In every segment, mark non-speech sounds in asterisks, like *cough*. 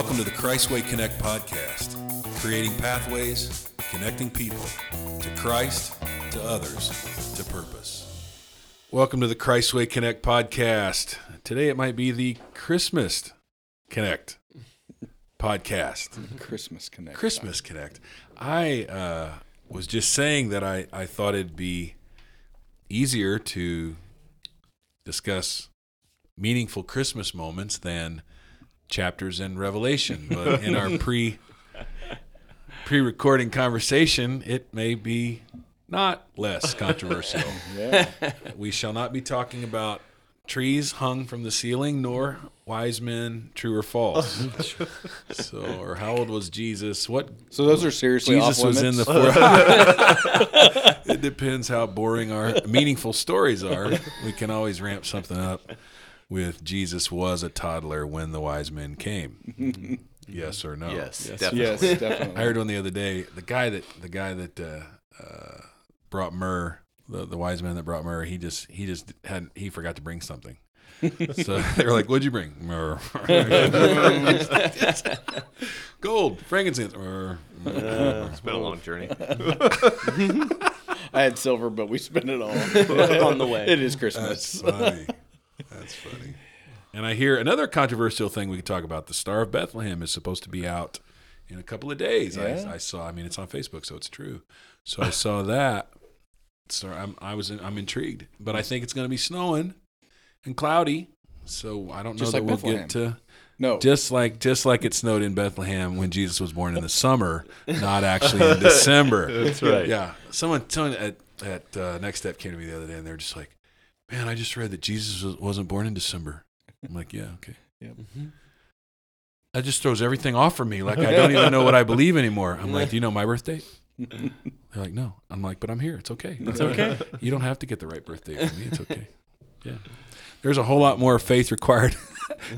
Welcome to the Christway Connect podcast, creating pathways, connecting people to Christ, to others, to purpose. Welcome to the Christway Connect podcast. Today it might be the Christmas Connect podcast. Christmas Connect. Christmas Connect. I uh, was just saying that I, I thought it'd be easier to discuss meaningful Christmas moments than chapters in Revelation. But *laughs* in our pre pre recording conversation, it may be not less controversial. *laughs* Yeah. we shall not be talking about trees hung from the ceiling nor wise men true or false *laughs* so or how old was jesus what So those are seriously jesus off was in the limits? fourth it depends how boring our meaningful stories are we can always ramp something up with jesus was a toddler when the wise men came *laughs* yes or no Yes, Yes, definitely. yes, *laughs* definitely. I heard one the other day. The guy that the guy that uh, uh, brought myrrh, the, the wise man that brought myrrh, he just he just had he forgot to bring something. *laughs* so they were like, "What'd you bring?" Myrrh. Gold, frankincense. Myrrh. It's been a long journey. I had silver, but we spent it all On the way. It is That's Christmas. That's funny. And I hear another controversial thing we could talk about. The Star of Bethlehem is supposed to be out in a couple of days. Yeah. I, I saw. I mean, it's on Facebook, so it's true. So I saw *laughs* that. So I'm I was I'm intrigued, but I think it's going to be snowing and cloudy. So I don't know Just that like we'll Bethlehem. get to No, just like just like it snowed in Bethlehem when Jesus was born in the *laughs* summer, not actually in December. *laughs* That's right. Yeah. Someone, someone at at uh, Next Step came to me the other day, and they're just like, "Man, I just read that Jesus was, wasn't born in December." I'm like, "Yeah, okay." *laughs* Yep. That just throws everything off for me. Like I don't even know what I believe anymore. I'm like, "Do you know my birthday?" *laughs* They're like, "No." I'm like, "But I'm here. It's okay. It's okay. *laughs* You don't have to get the right birthday for me. It's okay." Yeah. There's a whole lot more faith required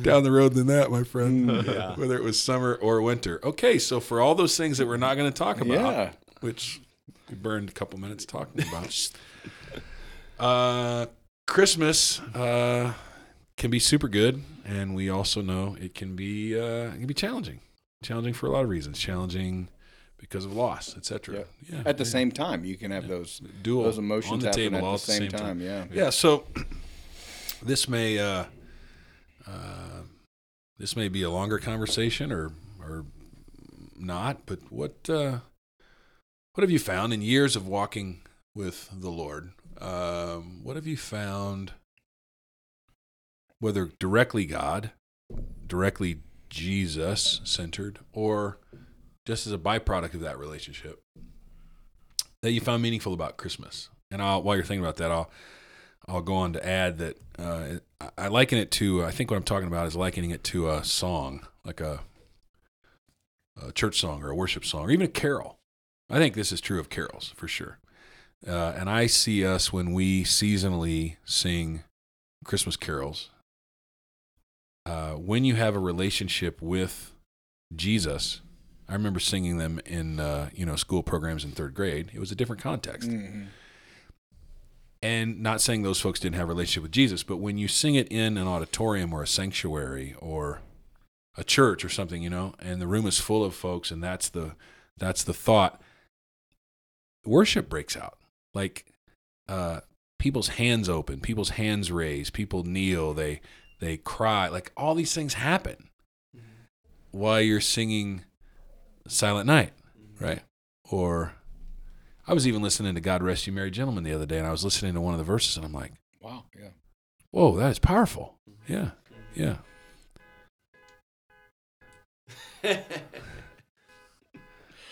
down the road than that, my friend. Yeah. Whether it was summer or winter. Okay, so for all those things that we're not going to talk about, yeah. which we burned a couple minutes talking about. uh, Christmas uh, can be super good, and we also know it can be uh, it can be challenging. Challenging for a lot of reasons. Challenging because of loss, etc. Yep. Yeah, At the yeah. same time, you can have those dual those emotions on the table at all the same, time. Yeah. yeah, so *clears throat* this may uh, uh, this may be a longer conversation or or not, but what uh, what have you found in years of walking with the Lord? Um, what have you found, whether directly God, directly Jesus centered, or just as a byproduct of that relationship, that you found meaningful about Christmas? And I'll, while you're thinking about that, I'll I'll go on to add that uh, I- liken it to. I think what I'm talking about is likening it to a song, like a, a church song or a worship song, or even a carol. I think this is true of carols for sure. Uh, and I see us when we seasonally sing Christmas carols. Uh, when you have a relationship with Jesus, I remember singing them in uh, you know school programs in third grade. It was a different context Mhm. and not saying those folks didn't have a relationship with Jesus, but when you sing it in an auditorium or a sanctuary or a church or something, you know, and the room is full of folks, and that's the that's the thought. Worship breaks out, like uh, people's hands open, people's hands raised, people kneel, they they cry, like all these things happen mm-hmm. while you're singing Silent Night, mm-hmm. right? Or I was even listening to God Rest You Merry Gentlemen the other day, and I was listening to one of the verses, and I'm like, Wow. Yeah. whoa, that is powerful. Mm-hmm. Yeah, yeah. *laughs*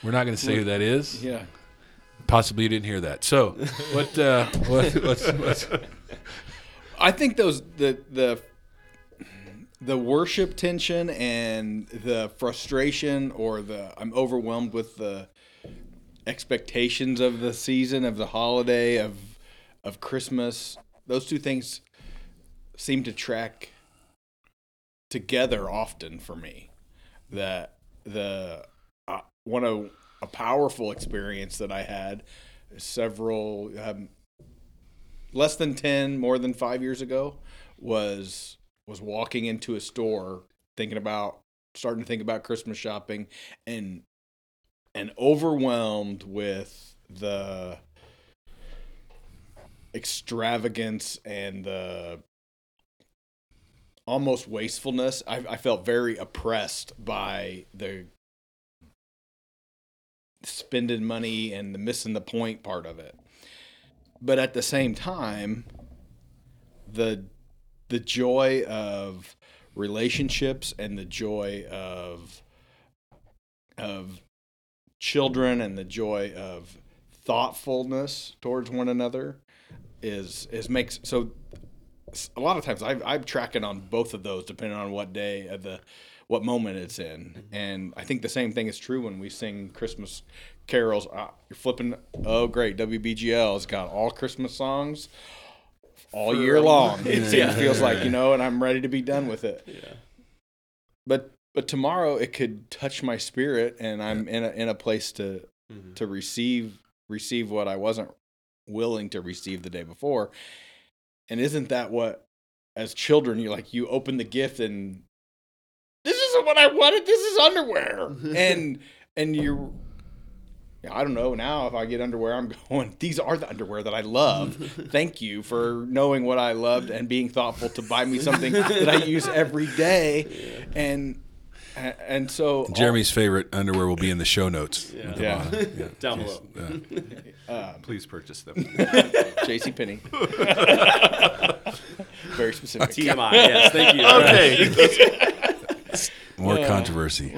We're not going to say who that is. Yeah. Possibly you didn't hear that. So, *laughs* what? Uh, what what's, what's, *laughs* I think those the the the worship tension and the frustration or the I'm overwhelmed with the expectations of the season of the holiday of of Christmas those two things seem to track together often for me that the uh, one of a powerful experience that I had several um, less than 10 more than 5 years ago was was walking into a store thinking about starting to think about Christmas shopping and and overwhelmed with the extravagance and the almost wastefulness. I, I felt very oppressed by the spending money and the missing the point part of it. But at the same time, the the joy of relationships and the joy of of children and the joy of thoughtfulness towards one another is is makes so a lot of times I've, I'm tracking on both of those depending on what day of the what moment it's in, and I think the same thing is true when we sing Christmas carols. Uh, you're flipping. Oh, great! WBGL has got all Christmas songs all For- year long. *laughs* It Yeah. feels like you know, and I'm ready to be done with it. Yeah. But but tomorrow it could touch my spirit, and I'm in a in a place to Mhm. to receive receive what I wasn't willing to receive the day before. And isn't that what as children you like you open the gift and isn't what I wanted, this is underwear. *laughs* and and you yeah, I don't know. Now if I get underwear, I'm *laughs* going, these are the underwear that I love. *laughs* Thank you for knowing what I loved and being thoughtful to buy me something that I use every day. And and so Jeremy's favorite underwear will be in the show notes. Yeah. at the Yeah. bottom. Yeah. Down below. Yeah. Um, Please purchase them. J.C. Penney. Very specific. TMI. Yes. Thank you. okay. More controversy.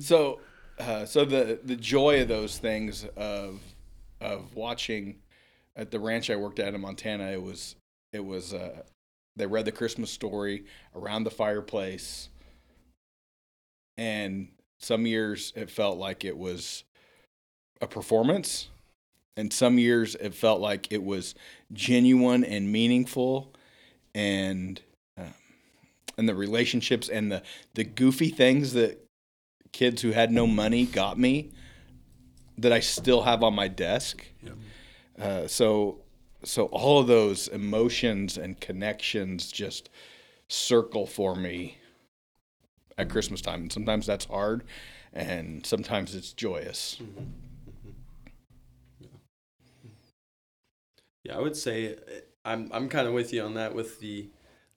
So, uh, so the the joy of those things of of watching at the ranch I worked at in Montana, it was it was uh, they read the Christmas story around the fireplace, and some years it felt like it was a performance, and some years it felt like it was genuine and meaningful, and and the relationships and the the goofy things that kids who had no money got me that I still have on my desk. Yep. Uh, so, so all of those emotions and connections just circle for me at Christmas time. And sometimes that's hard, and sometimes it's joyous. Yeah, I would say uh, I'm I'm kind of with you on that. With the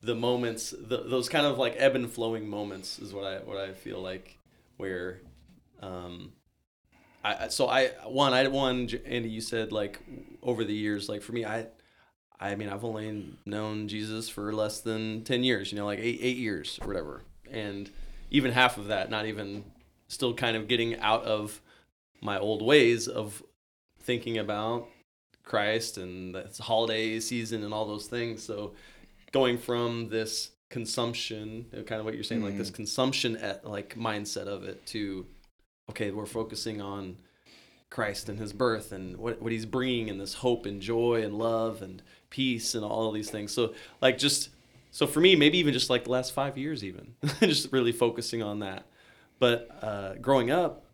the moments, the, those kind of like ebb and flowing moments is what I what I feel like where, um, I so I one I one Andy you said like over the years like for me I. I mean, I've only known Jesus for less than ten years. You know, like eight eight years or whatever, and even half of that, not even still kind of getting out of my old ways of thinking about Christ and the holiday season and all those things. So going from this consumption, uh, kind of what you're saying, like this consumption at like mindset of it to, okay, we're focusing on Christ and his birth and what, what he's bringing and this hope and joy and love and peace and all of these things. So like just, so for me, maybe even just like the last five years, even *laughs* just really focusing on that. But uh, growing up,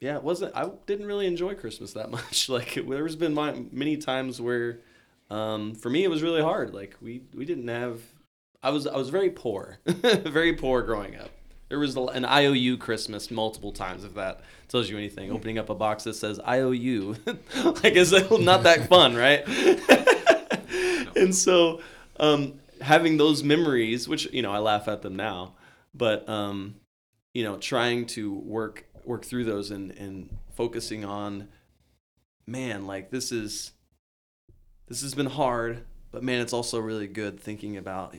yeah, it wasn't. I didn't really enjoy Christmas that *laughs* much. Like there's been my, many times where, um, for me, it was really hard. Like we we didn't have. I was I was very poor, *laughs* very poor growing up. There was an IOU Christmas multiple times. If that tells you anything, opening up a box that says IOU, *laughs* like is not that *laughs* fun, right? and so, um, having those memories, which you know I laugh at them now, but um, you know, trying to work work through those and and focusing on, man, like this is this has been hard, but man, it's also really good thinking about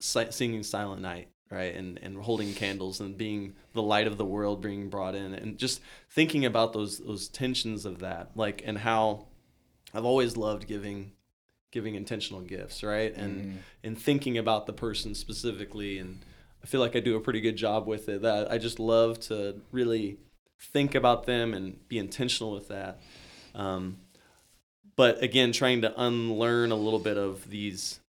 si- singing Silent Night, right, and and holding candles and being the light of the world being brought in, and just thinking about those those tensions of that, like and how I've always loved giving giving intentional gifts, right, and and thinking about the person specifically and I feel like I do a pretty good job with it. That I just love to really think about them and be intentional with that. Um, but again, trying to unlearn a little bit of these,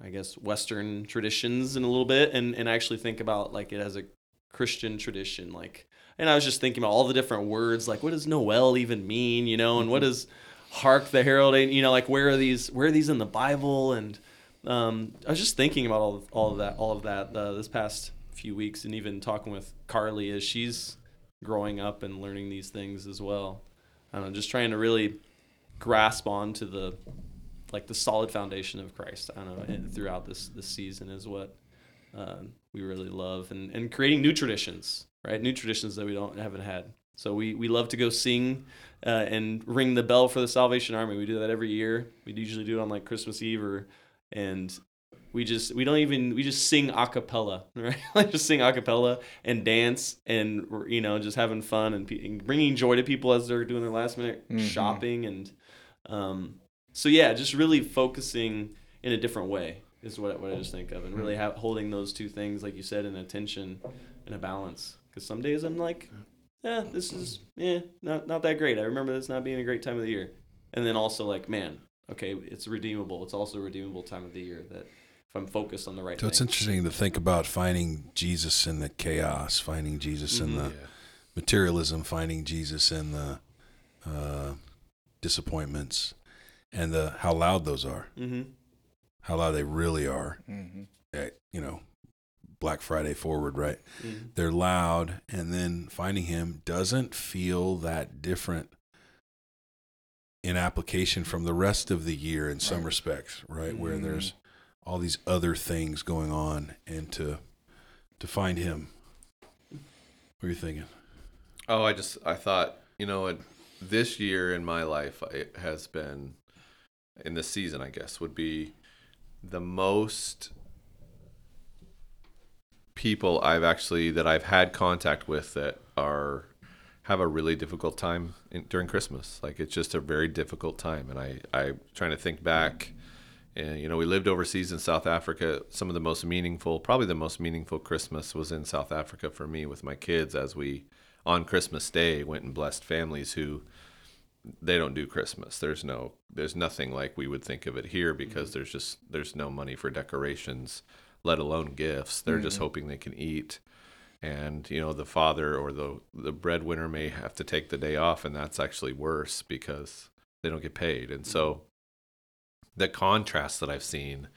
I guess, Western traditions in a little bit, and and actually think about like it as a Christian tradition. Like, and I was just thinking about all the different words. Like, what does Noel even mean? You know, and what does hark the herald? You know, like where are these? Where are these in the Bible? And um, I was just thinking about all of, all of that, all of that uh, this past few weeks, and even talking with Carly as she's growing up and learning these things as well. I don't know, just trying to really grasp onto the like the solid foundation of Christ. I don't know and throughout this this season is what uh, we really love, and and creating new traditions, right? New traditions that we don't haven't had. So we, we love to go sing uh, and ring the bell for the Salvation Army. We do that every year. We usually do it on like Christmas Eve or and we just we don't even we just sing a cappella, *laughs* right? like just sing a cappella and dance and you know just having fun and, pe- and bringing joy to people as they're doing their last minute Mhm. shopping and um, so yeah, just really focusing in a different way is what, what I just think of and really ha- holding those two things like you said in attention and a balance. Because some days I'm like, yeah, this is yeah, not not that great. I remember this not being a great time of the year, and then also like, man, okay, it's redeemable. It's also a redeemable time of the year that if I'm focused on the right So it's interesting to think about finding Jesus in the chaos, finding Jesus in Mhm. the materialism, finding Jesus in the uh, disappointments, and the how loud those are, Mm-hmm. how loud they really are. Mm-hmm. At, you know, Black Friday forward, right? Mm-hmm. They're loud, and then finding Him doesn't feel that different in application from the rest of the year in some Right. respects, right? Where Mhm. there's all these other things going on, and to to find Him. What are you thinking? Oh, I just I thought you know what this year in my life it has been in this season I guess would be the most people I've actually that I've had contact with that are have a really difficult time in, during Christmas. Like it's just a very difficult time, and I I trying to think back. And you know, we lived overseas in South Africa. Some of the most meaningful, probably the most meaningful Christmas was in South Africa for me with my kids as we on Christmas Day went and blessed families who they don't do Christmas. There's no there's nothing like we would think of it here because mm-hmm. there's just there's no money for decorations, let alone gifts. They're just mm-hmm. hoping they can eat. And you know, the father or the the breadwinner may have to take the day off and that's actually worse because they don't get paid. And so mm-hmm. the contrast that I've seen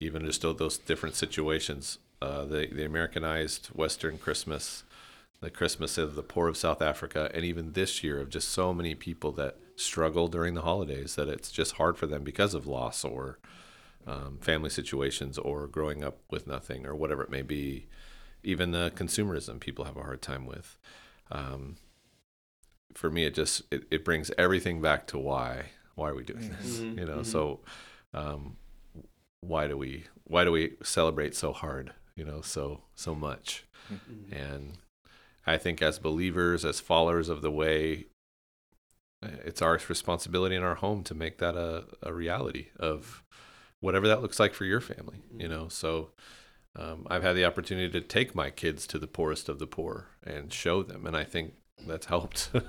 even just those different situations, uh, the the Americanized Western Christmas, the Christmas of the poor of South Africa, and even this year of just so many people that struggle during the holidays that it's just hard for them because of loss or um, family situations or growing up with nothing or whatever it may be. Even the consumerism people have a hard time with. Um, for me, it just it, it brings everything back to why why are we doing this? Mhm, You know, mhm. so um, why do we why do we celebrate so hard? You know, so so much. Mm-hmm. And I think as believers, as followers of the way, it's our responsibility in our home to make that a, a reality of whatever that looks like for your family, you know? So um, I've had the opportunity to take my kids to the poorest of the poor and show them. And I think that's helped. *laughs*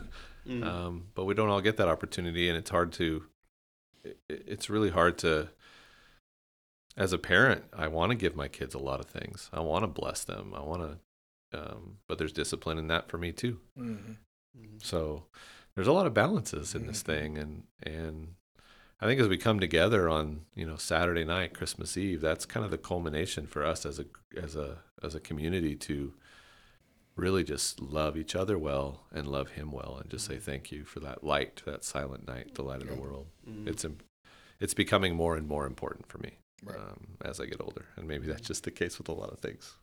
Mhm. um, but we don't all get that opportunity. And it's hard to, it, it's really hard to, as a parent, I want to give my kids a lot of things. I want to bless them. I want to, um, but there's discipline in that for me too. Mm-hmm. Mhm. So there's a lot of balances in this Mhm. thing, and and I think as we come together on you know Saturday night, Christmas Eve, that's kind of the culmination for us as a as a as a community to really just love each other well and love Him well, and just say thank you for that light, that silent night, the light of the Yeah. world. Mhm. It's it's becoming more and more important for me Right. um, as I get older, and maybe that's just the case with a lot of things.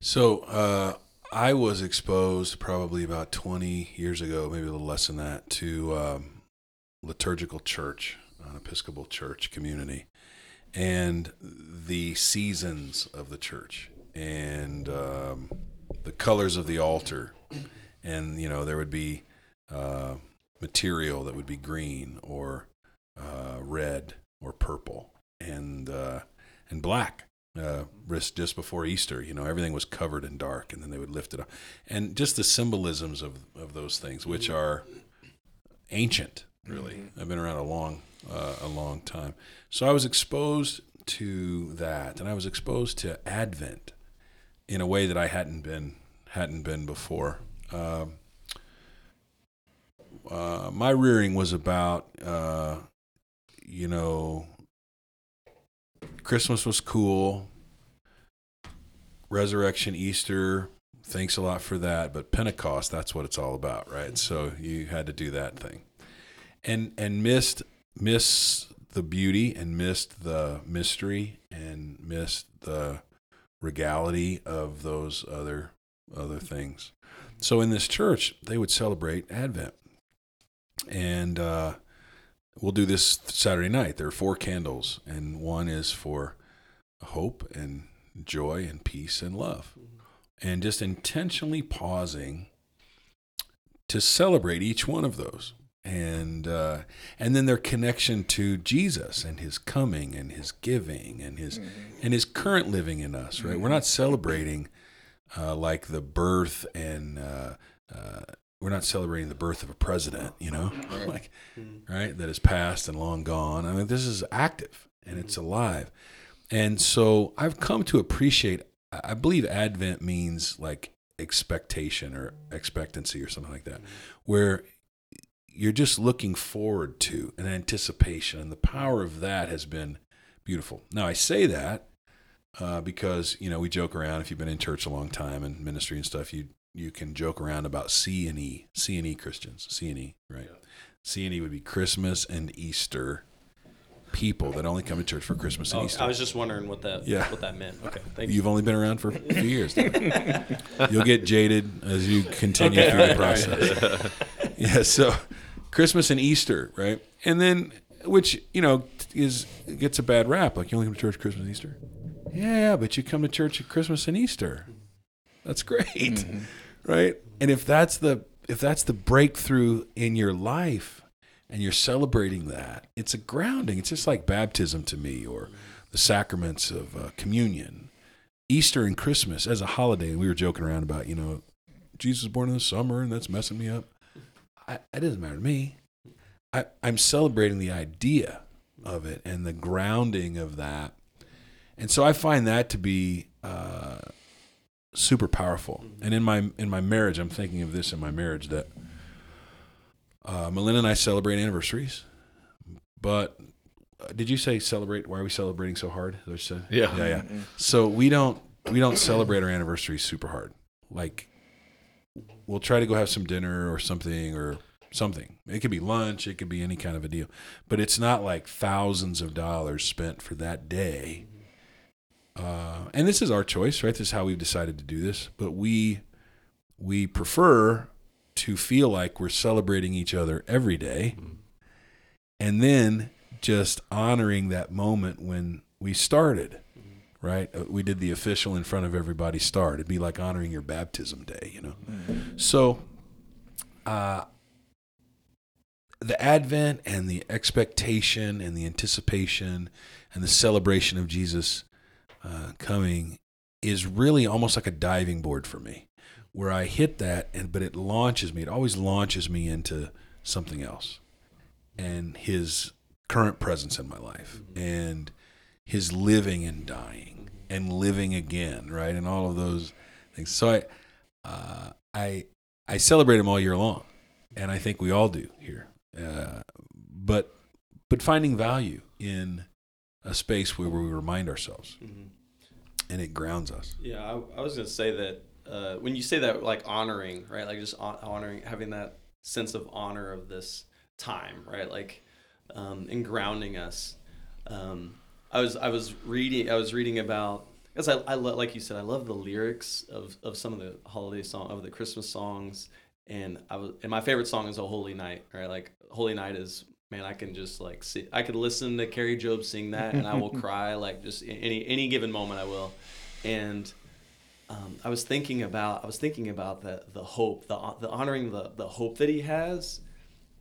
So uh, I was exposed probably about 20 years ago, maybe a little less than that, to um, liturgical church, an Episcopal church community, and the seasons of the church and um, the colors of the altar. And, you know, there would be uh, material that would be green or uh, red or purple and, uh, and black uh, just just before Easter. You know, everything was covered in dark, and then they would lift it up, and just the symbolisms of of those things, which are ancient, really. I've been around a long uh, a long time, so I was exposed to that, and I was exposed to Advent in a way that I hadn't been hadn't been before. Um, uh, my rearing was about, uh, you know, Christmas was cool. Resurrection, Easter, thanks a lot for that. But Pentecost, that's what it's all about, right? So you had to do that thing, and and missed miss the beauty and missed the mystery and missed the regality of those other other things. So in this church, they would celebrate Advent, and uh, we'll do this Saturday night. There are four candles, and one is for hope and joy and peace and love, and just intentionally pausing to celebrate each one of those. And uh, and then their connection to Jesus and His coming and His giving and His and His current living in us. Right, we're not celebrating uh, like the birth and uh, uh, we're not celebrating the birth of a president. You know, *laughs* like right? That is past and long gone. I mean, this is active and it's alive, and so I've come to appreciate. I believe Advent means like expectation or expectancy or something like that, where you're just looking forward to an anticipation, and the power of that has been beautiful. Now, I say that uh, because you know we joke around. If you've been in church a long time and ministry and stuff, you you can joke around about C and E, C and E Christians, C and E, right? C and E would be Christmas and Easter people that only come to church for Christmas and Oh, Easter. I was just wondering what that Yeah. what that meant. Okay, thank you. You've only been around for a few *laughs* years. You'll get jaded as you continue Okay, through the process. *laughs* yeah, so Christmas and Easter, right? And then, which you know is gets a bad rap. Like you only come to church Christmas and Easter. Yeah, but you come to church at Christmas and Easter. That's great, mm-hmm. right? And if that's the if that's the breakthrough in your life, and you're celebrating that, it's a grounding. It's just like baptism to me, or the sacraments of uh, communion. Easter and Christmas as a holiday, and we were joking around about, you know, Jesus was born in the summer, and that's messing me up. I, it doesn't matter to me. I, I'm celebrating the idea of it and the grounding of that, and so I find that to be uh, super powerful. And in my in my marriage, I'm thinking of this in my marriage that uh, Melinda and I celebrate anniversaries, but uh, did you say celebrate? Why are we celebrating so hard? Is that what you? Yeah. yeah, yeah. So we don't we don't celebrate our anniversaries super hard. Like we'll try to go have some dinner or something or something. It could be lunch, it could be any kind of a deal, but it's not like thousands of dollars spent for that day. Uh, and this is our choice, right? This is how we've decided to do this. But we we prefer to feel like we're celebrating each other every day, and then just honoring that moment when we started. Right, Uh, we did the official in front of everybody start. It'd be like honoring your baptism day, you know. So, uh, the advent and the expectation and the anticipation and the celebration of Jesus uh, coming is really almost like a diving board for me, where I hit that and but it launches me. It always launches me into something else, and His current presence in my life, and His living and dying and living again, right, and all of those things. So I, uh, I, I celebrate him all year long, and I think we all do here. Uh, but but finding value in a space where we remind ourselves Mhm. and it grounds us. Yeah, I, I was gonna say that uh, when you say that, like honoring, right? Like just honoring, having that sense of honor of this time, right? Like, um, and grounding us. Um, I was I was reading I was reading about because I, I lo- like you said I love the lyrics of, of some of the holiday song of the Christmas songs and I was and my favorite song is "Oh Holy Night." Right, like "Holy Night" is man. I can just like see I could listen to Kari Jobe sing that and I will *laughs* cry like just any any given moment I will, and um, I was thinking about I was thinking about the the hope the the honoring the the hope that he has,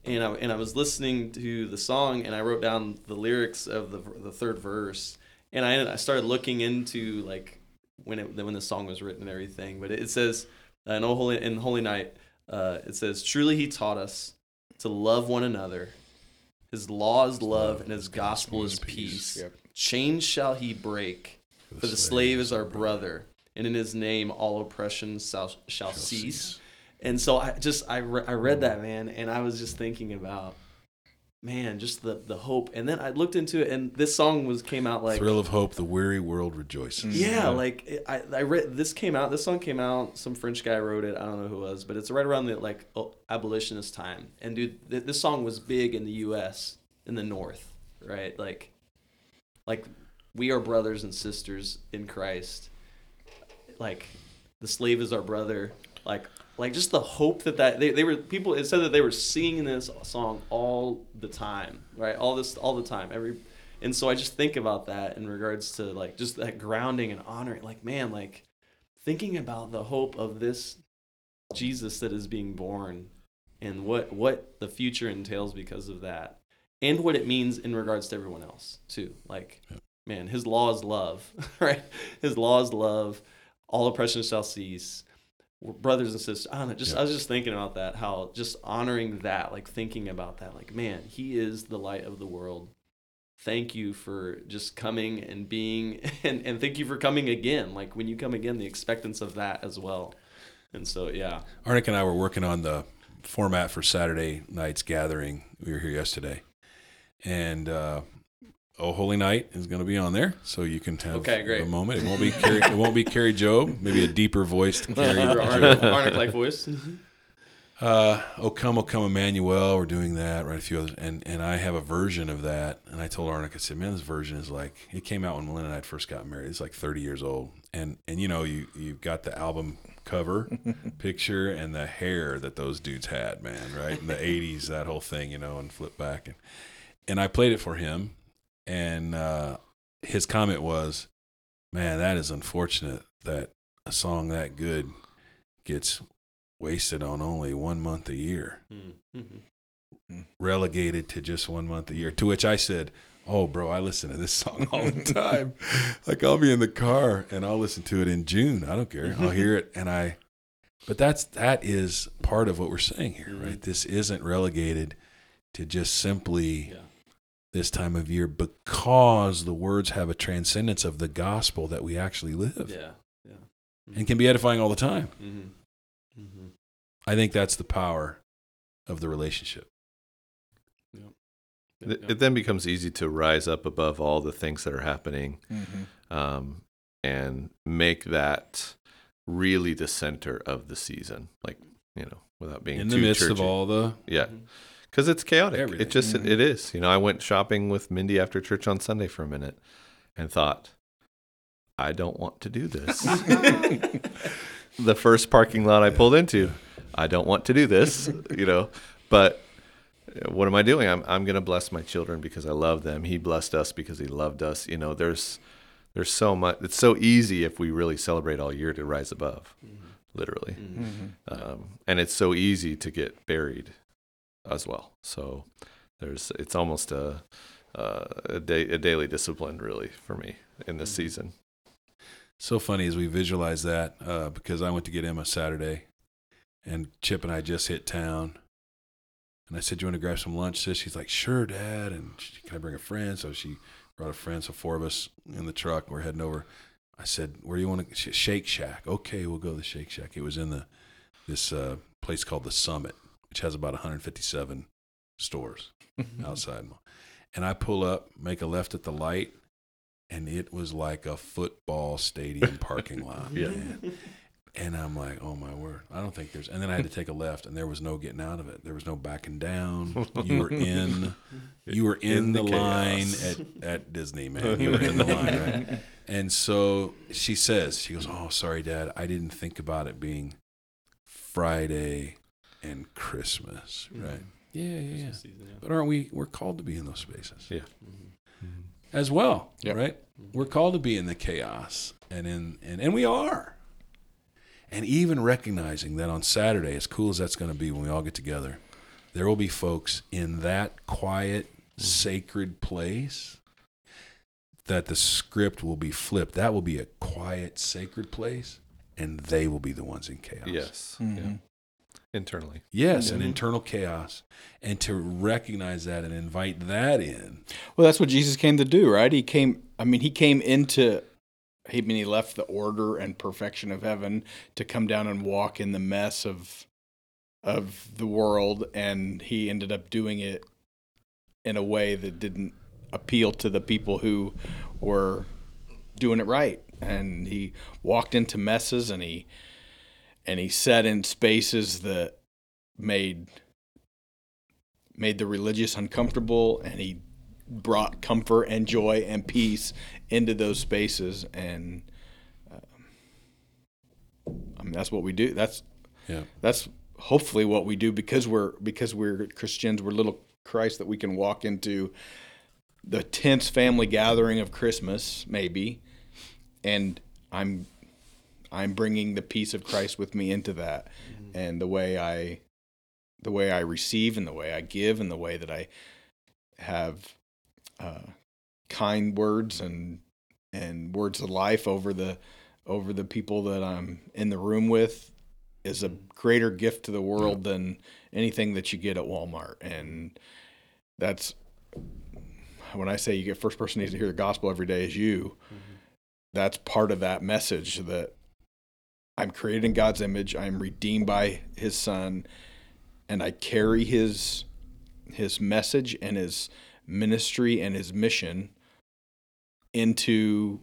and I and I was listening to the song and I wrote down the lyrics of the the third verse and I I started looking into like when it when the song was written and everything. But it says uh, in holy in Holy Night, uh, it says, "Truly He taught us to love one another. His law is love, and His gospel is peace. Yep. Chains shall He break, for the slave is our brother, and in His name all oppression shall, shall cease." And so I just I, re- I read that man, and I was just thinking about, man, just the the hope. And then I looked into it, and this song was came out like Thrill of hope, the weary world rejoices. yeah, like it- I, I read this came out. This song came out. Some French guy wrote it. I don't know who it was, but it's right around the like oh, abolitionist time. And dude, th- this song was big in the U.S. in the North, right? Like, like we are brothers and sisters in Christ. Like, the slave is our brother. Like, like just the hope that that they, they were people. It said that they were singing this song all the time, right? All this all the time, every and so I just think about that in regards to like just that grounding and honoring. Like, man, like thinking about the hope of this Jesus that is being born and what what the future entails because of that. And what it means in regards to everyone else too. Like, man, his law is love, *laughs* right? His law is love. All oppression shall cease. We're brothers and sisters. I don't know. Just I was just thinking about that. How just honoring that, like thinking about that. Like, man, he is the light of the world thank you for just coming and being *laughs* and, and thank you for coming again like when you come again the expectance of that as well and so yeah Arnick and I were working on the format for Saturday night's gathering. We were here yesterday, and uh, Oh Holy Night is going to be on there, so you can have Okay, great. a moment. It won't be Kari, it won't be Kari Jobe, maybe a deeper voiced *laughs* Kari. Arnick like voice Uh, O Come, O Come Emmanuel, we're doing that, right? A few others, and and I have a version of that, and I told Arnick, I said, man, this version is like it came out when Lynn and I first got married. It's like 30 years old, and and you know you you've got the album cover *laughs* picture and the hair that those dudes had, man, right? In the 80s, that whole thing, you know, and flip back, and and I played it for him, and uh, his comment was, man, that is unfortunate that a song that good gets wasted on only one month a year, Mm-hmm. relegated to just one month a year. To which I said, Oh, bro, I listen to this song all the *laughs* time. like I'll be in the car and I'll listen to it in June. I don't care. I'll hear it *laughs* and I. But that's that is part of what we're saying here, right? This isn't relegated to just simply yeah this time of year because the words have a transcendence of the gospel that we actually live yeah yeah and can be edifying all the time. mm-hmm. Mm-hmm. I think that's the power of the relationship. It, it then becomes easy to rise up above all the things that are happening Mm-hmm. um, and make that really the center of the season. Like, you know, without being In the too midst of all the Yeah. Because it's chaotic. Everything. It just, it is. You know, I went shopping with Mindy after church on Sunday for a minute and thought, I don't want to do this. *laughs* the first parking lot I pulled into, I don't want to do this, you know, but uh, what am I doing? I'm, I'm going to bless my children because I love them. He blessed us because he loved us. You know, there's, there's so much, it's so easy if we really celebrate all year to rise above, literally. Mm-hmm. Um, and it's so easy to get buried as well. So there's, it's almost a, uh, a, day, a daily discipline really for me in this Mhm. season. so funny as we visualize that uh, because I went to get Emma Saturday, and Chip and I just hit town, and I said, you want to grab some lunch?" Sis, she's like, "Sure, Dad." And she, can I bring a friend? So she brought a friend. So four of us in the truck. We're heading over. I said, "Where do you want to?" Sh- Shake Shack. Okay, we'll go to the Shake Shack. It was in the this uh, place called the Summit, which has about 157 stores *laughs* outside. And I pull up, make a left at the light, and it was like a football stadium parking lot. *laughs* Yeah. man. And I'm like, oh my word, I don't think there's. And then I had to take a left, and there was no getting out of it. There was no backing down. You were in, *laughs* you were in, In the, the line at, at Disney, man. You were in the line, right? And so she says, she goes, oh, sorry, Dad, I didn't think about it being Friday and Christmas, mm-hmm. right? Yeah, yeah, yeah. But aren't we? We're called to be in those spaces Yeah. Mm-hmm. as well, Yep. right? Mm-hmm. We're called to be in the chaos, and in and, and we are. And even recognizing that on Saturday, as cool as that's going to be when we all get together, there will be folks in that quiet, sacred place that the script will be flipped. That will be a quiet, sacred place, and they will be the ones in chaos. Yes. Mhm. Yeah. Internally. Yes, an Mhm. internal chaos. And to recognize that and invite that in. Well, that's what Jesus came to do, right? He came. I mean, he came into. He I mean he left the order and perfection of heaven to come down and walk in the mess of of the world, and he ended up doing it in a way that didn't appeal to the people who were doing it right. And he walked into messes and he and he sat in spaces that made made the religious uncomfortable and he brought comfort and joy and peace into those spaces and uh, I mean that's what we do. That's Yeah. that's hopefully what we do because we're because we're Christians. We're little Christ that we can walk into the tense family gathering of Christmas maybe. And I'm I'm bringing the peace of Christ with me into that. Mm-hmm. And the way I the way I receive and the way I give and the way that I have uh, kind words and and words of life over the over the people that I'm in the room with is a mm-hmm. greater gift to the world than anything that you get at Walmart. And that's when I say you get first person needs to hear the gospel every day is you. Mm-hmm. That's part of that message that I'm created in God's image I'm redeemed by his son and I carry his his message and his ministry and his mission into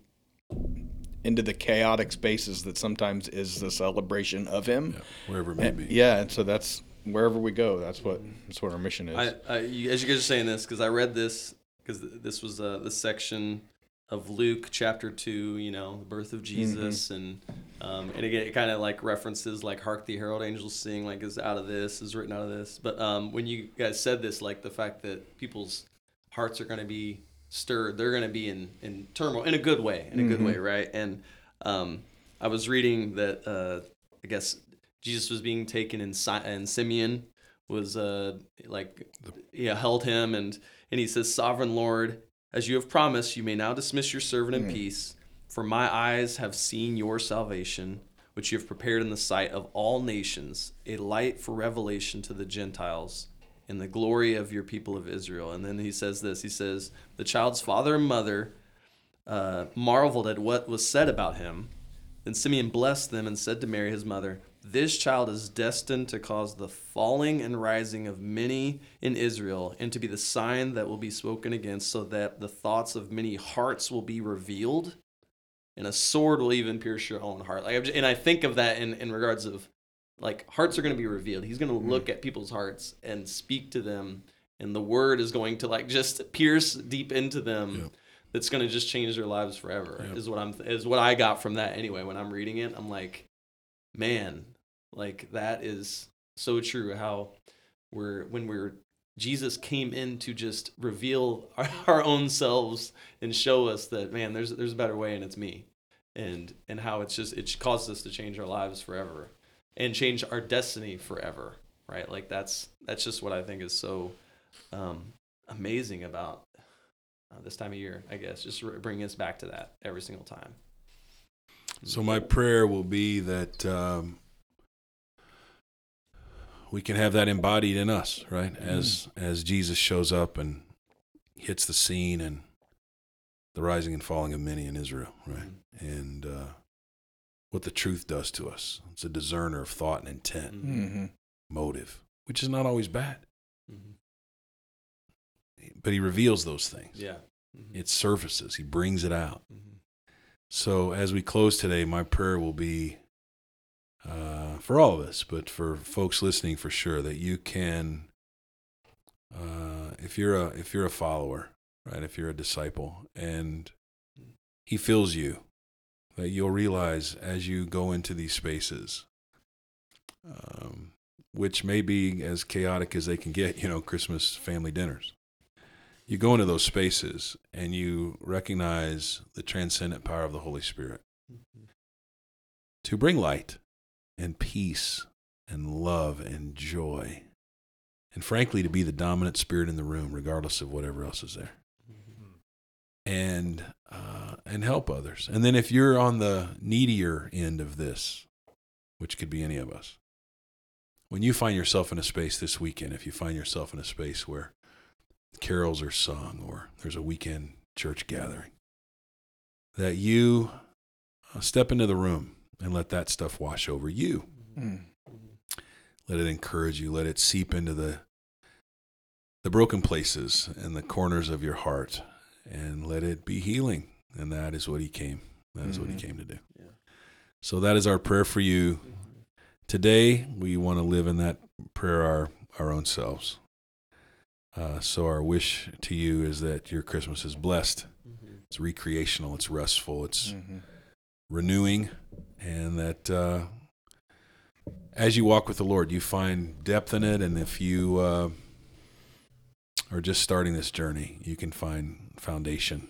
into the chaotic spaces that sometimes is the celebration of him. Yeah, wherever it may And- be. yeah, and so that's wherever we go. That's what that's what our mission is. I, I as you guys are saying this, because I read this, because this was uh, the section of Luke chapter two, you know, the birth of Jesus, and um, and again, it kind of like references like "Hark the Herald Angels Sing," like is out of this, is written out of this. But um, when you guys said this, like the fact that people's hearts are going to be stirred, they're going to be in in turmoil in a good way, in a good way, right? And um, I was reading that uh, I guess Jesus was being taken and, Si- and Simeon was uh like yeah held him and and he says sovereign lord as you have promised you may now dismiss your servant in peace for my eyes have seen your salvation which you have prepared in the sight of all nations a light for revelation to the gentiles and the glory of your people of israel. And then he says this. He says the child's father and mother uh, marveled at what was said about him. Then Simeon blessed them and said to Mary, his mother, This child is destined to cause the falling and rising of many in Israel, and to be the sign that will be spoken against, so that the thoughts of many hearts will be revealed, and a sword will even pierce your own heart. Like, just- and I think of that in, in regards of like hearts are going to be revealed. He's going to look mm. at people's hearts and speak to them, and the word is going to like just pierce deep into them Yep. that's going to just change their lives forever Yep. is what i'm is what i got from that anyway when i'm reading it i'm like man like that is so true how we're when we're jesus came in to just reveal our, *laughs* our own selves and show us that man there's there's a better way and it's me and and how it's just it causes us to change our lives forever and change our destiny forever right like that's that's just what i think is so um amazing about uh, this time of year, I guess. Just re- bringing us back to that every single time. So my prayer will be that um, we can have that embodied in us, right? As as Jesus shows up and hits the scene and the rising and falling of many in Israel, right? And uh, what the truth does to us. It's a discerner of thought and intent, hmm motive, which is not always bad, Mhm. but he reveals those things. Yeah. Mhm. It surfaces. He brings it out. Mhm. So as we close today, my prayer will be uh, for all of us, but for folks listening for sure, that you can, uh, if you're a if you're a follower, right, if you're a disciple, and He fills you, that you'll realize as you go into these spaces, um, which may be as chaotic as they can get, you know, Christmas family dinners you go into those spaces and you recognize the transcendent power of the Holy Spirit Mhm. to bring light and peace and love and joy. And frankly, to be the dominant spirit in the room, regardless of whatever else is there. Mhm. And uh, and help others. And then if you're on the needier end of this, which could be any of us, when you find yourself in a space this weekend, if you find yourself in a space where carols are sung or there's a weekend church gathering, that you uh, step into the room and let that stuff wash over you. Mm. Let it encourage you. Let it seep into the the broken places and the corners of your heart and let it be healing. And that is what he came. That is what he Mhm. came to do. Yeah. So that is our prayer for you today. We want to live in that prayer our our own selves. Uh, so our wish to you is that your Christmas is blessed. Mhm. It's recreational. It's restful. It's Mhm. renewing, and that uh, as you walk with the Lord, you find depth in it. And if you uh, are just starting this journey, you can find foundation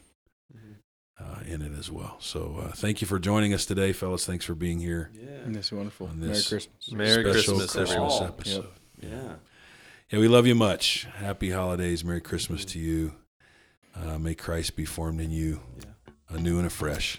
Mhm. uh, in it as well. So uh, thank you for joining us today, fellas. Thanks for being here. Yeah. That's wonderful. On Merry Christmas. Merry Special Christmas, everyone. All. episode. Yeah. Yeah, we love you much. Happy holidays. Merry Christmas to you. Uh, may Christ be formed in you Yeah. anew and afresh.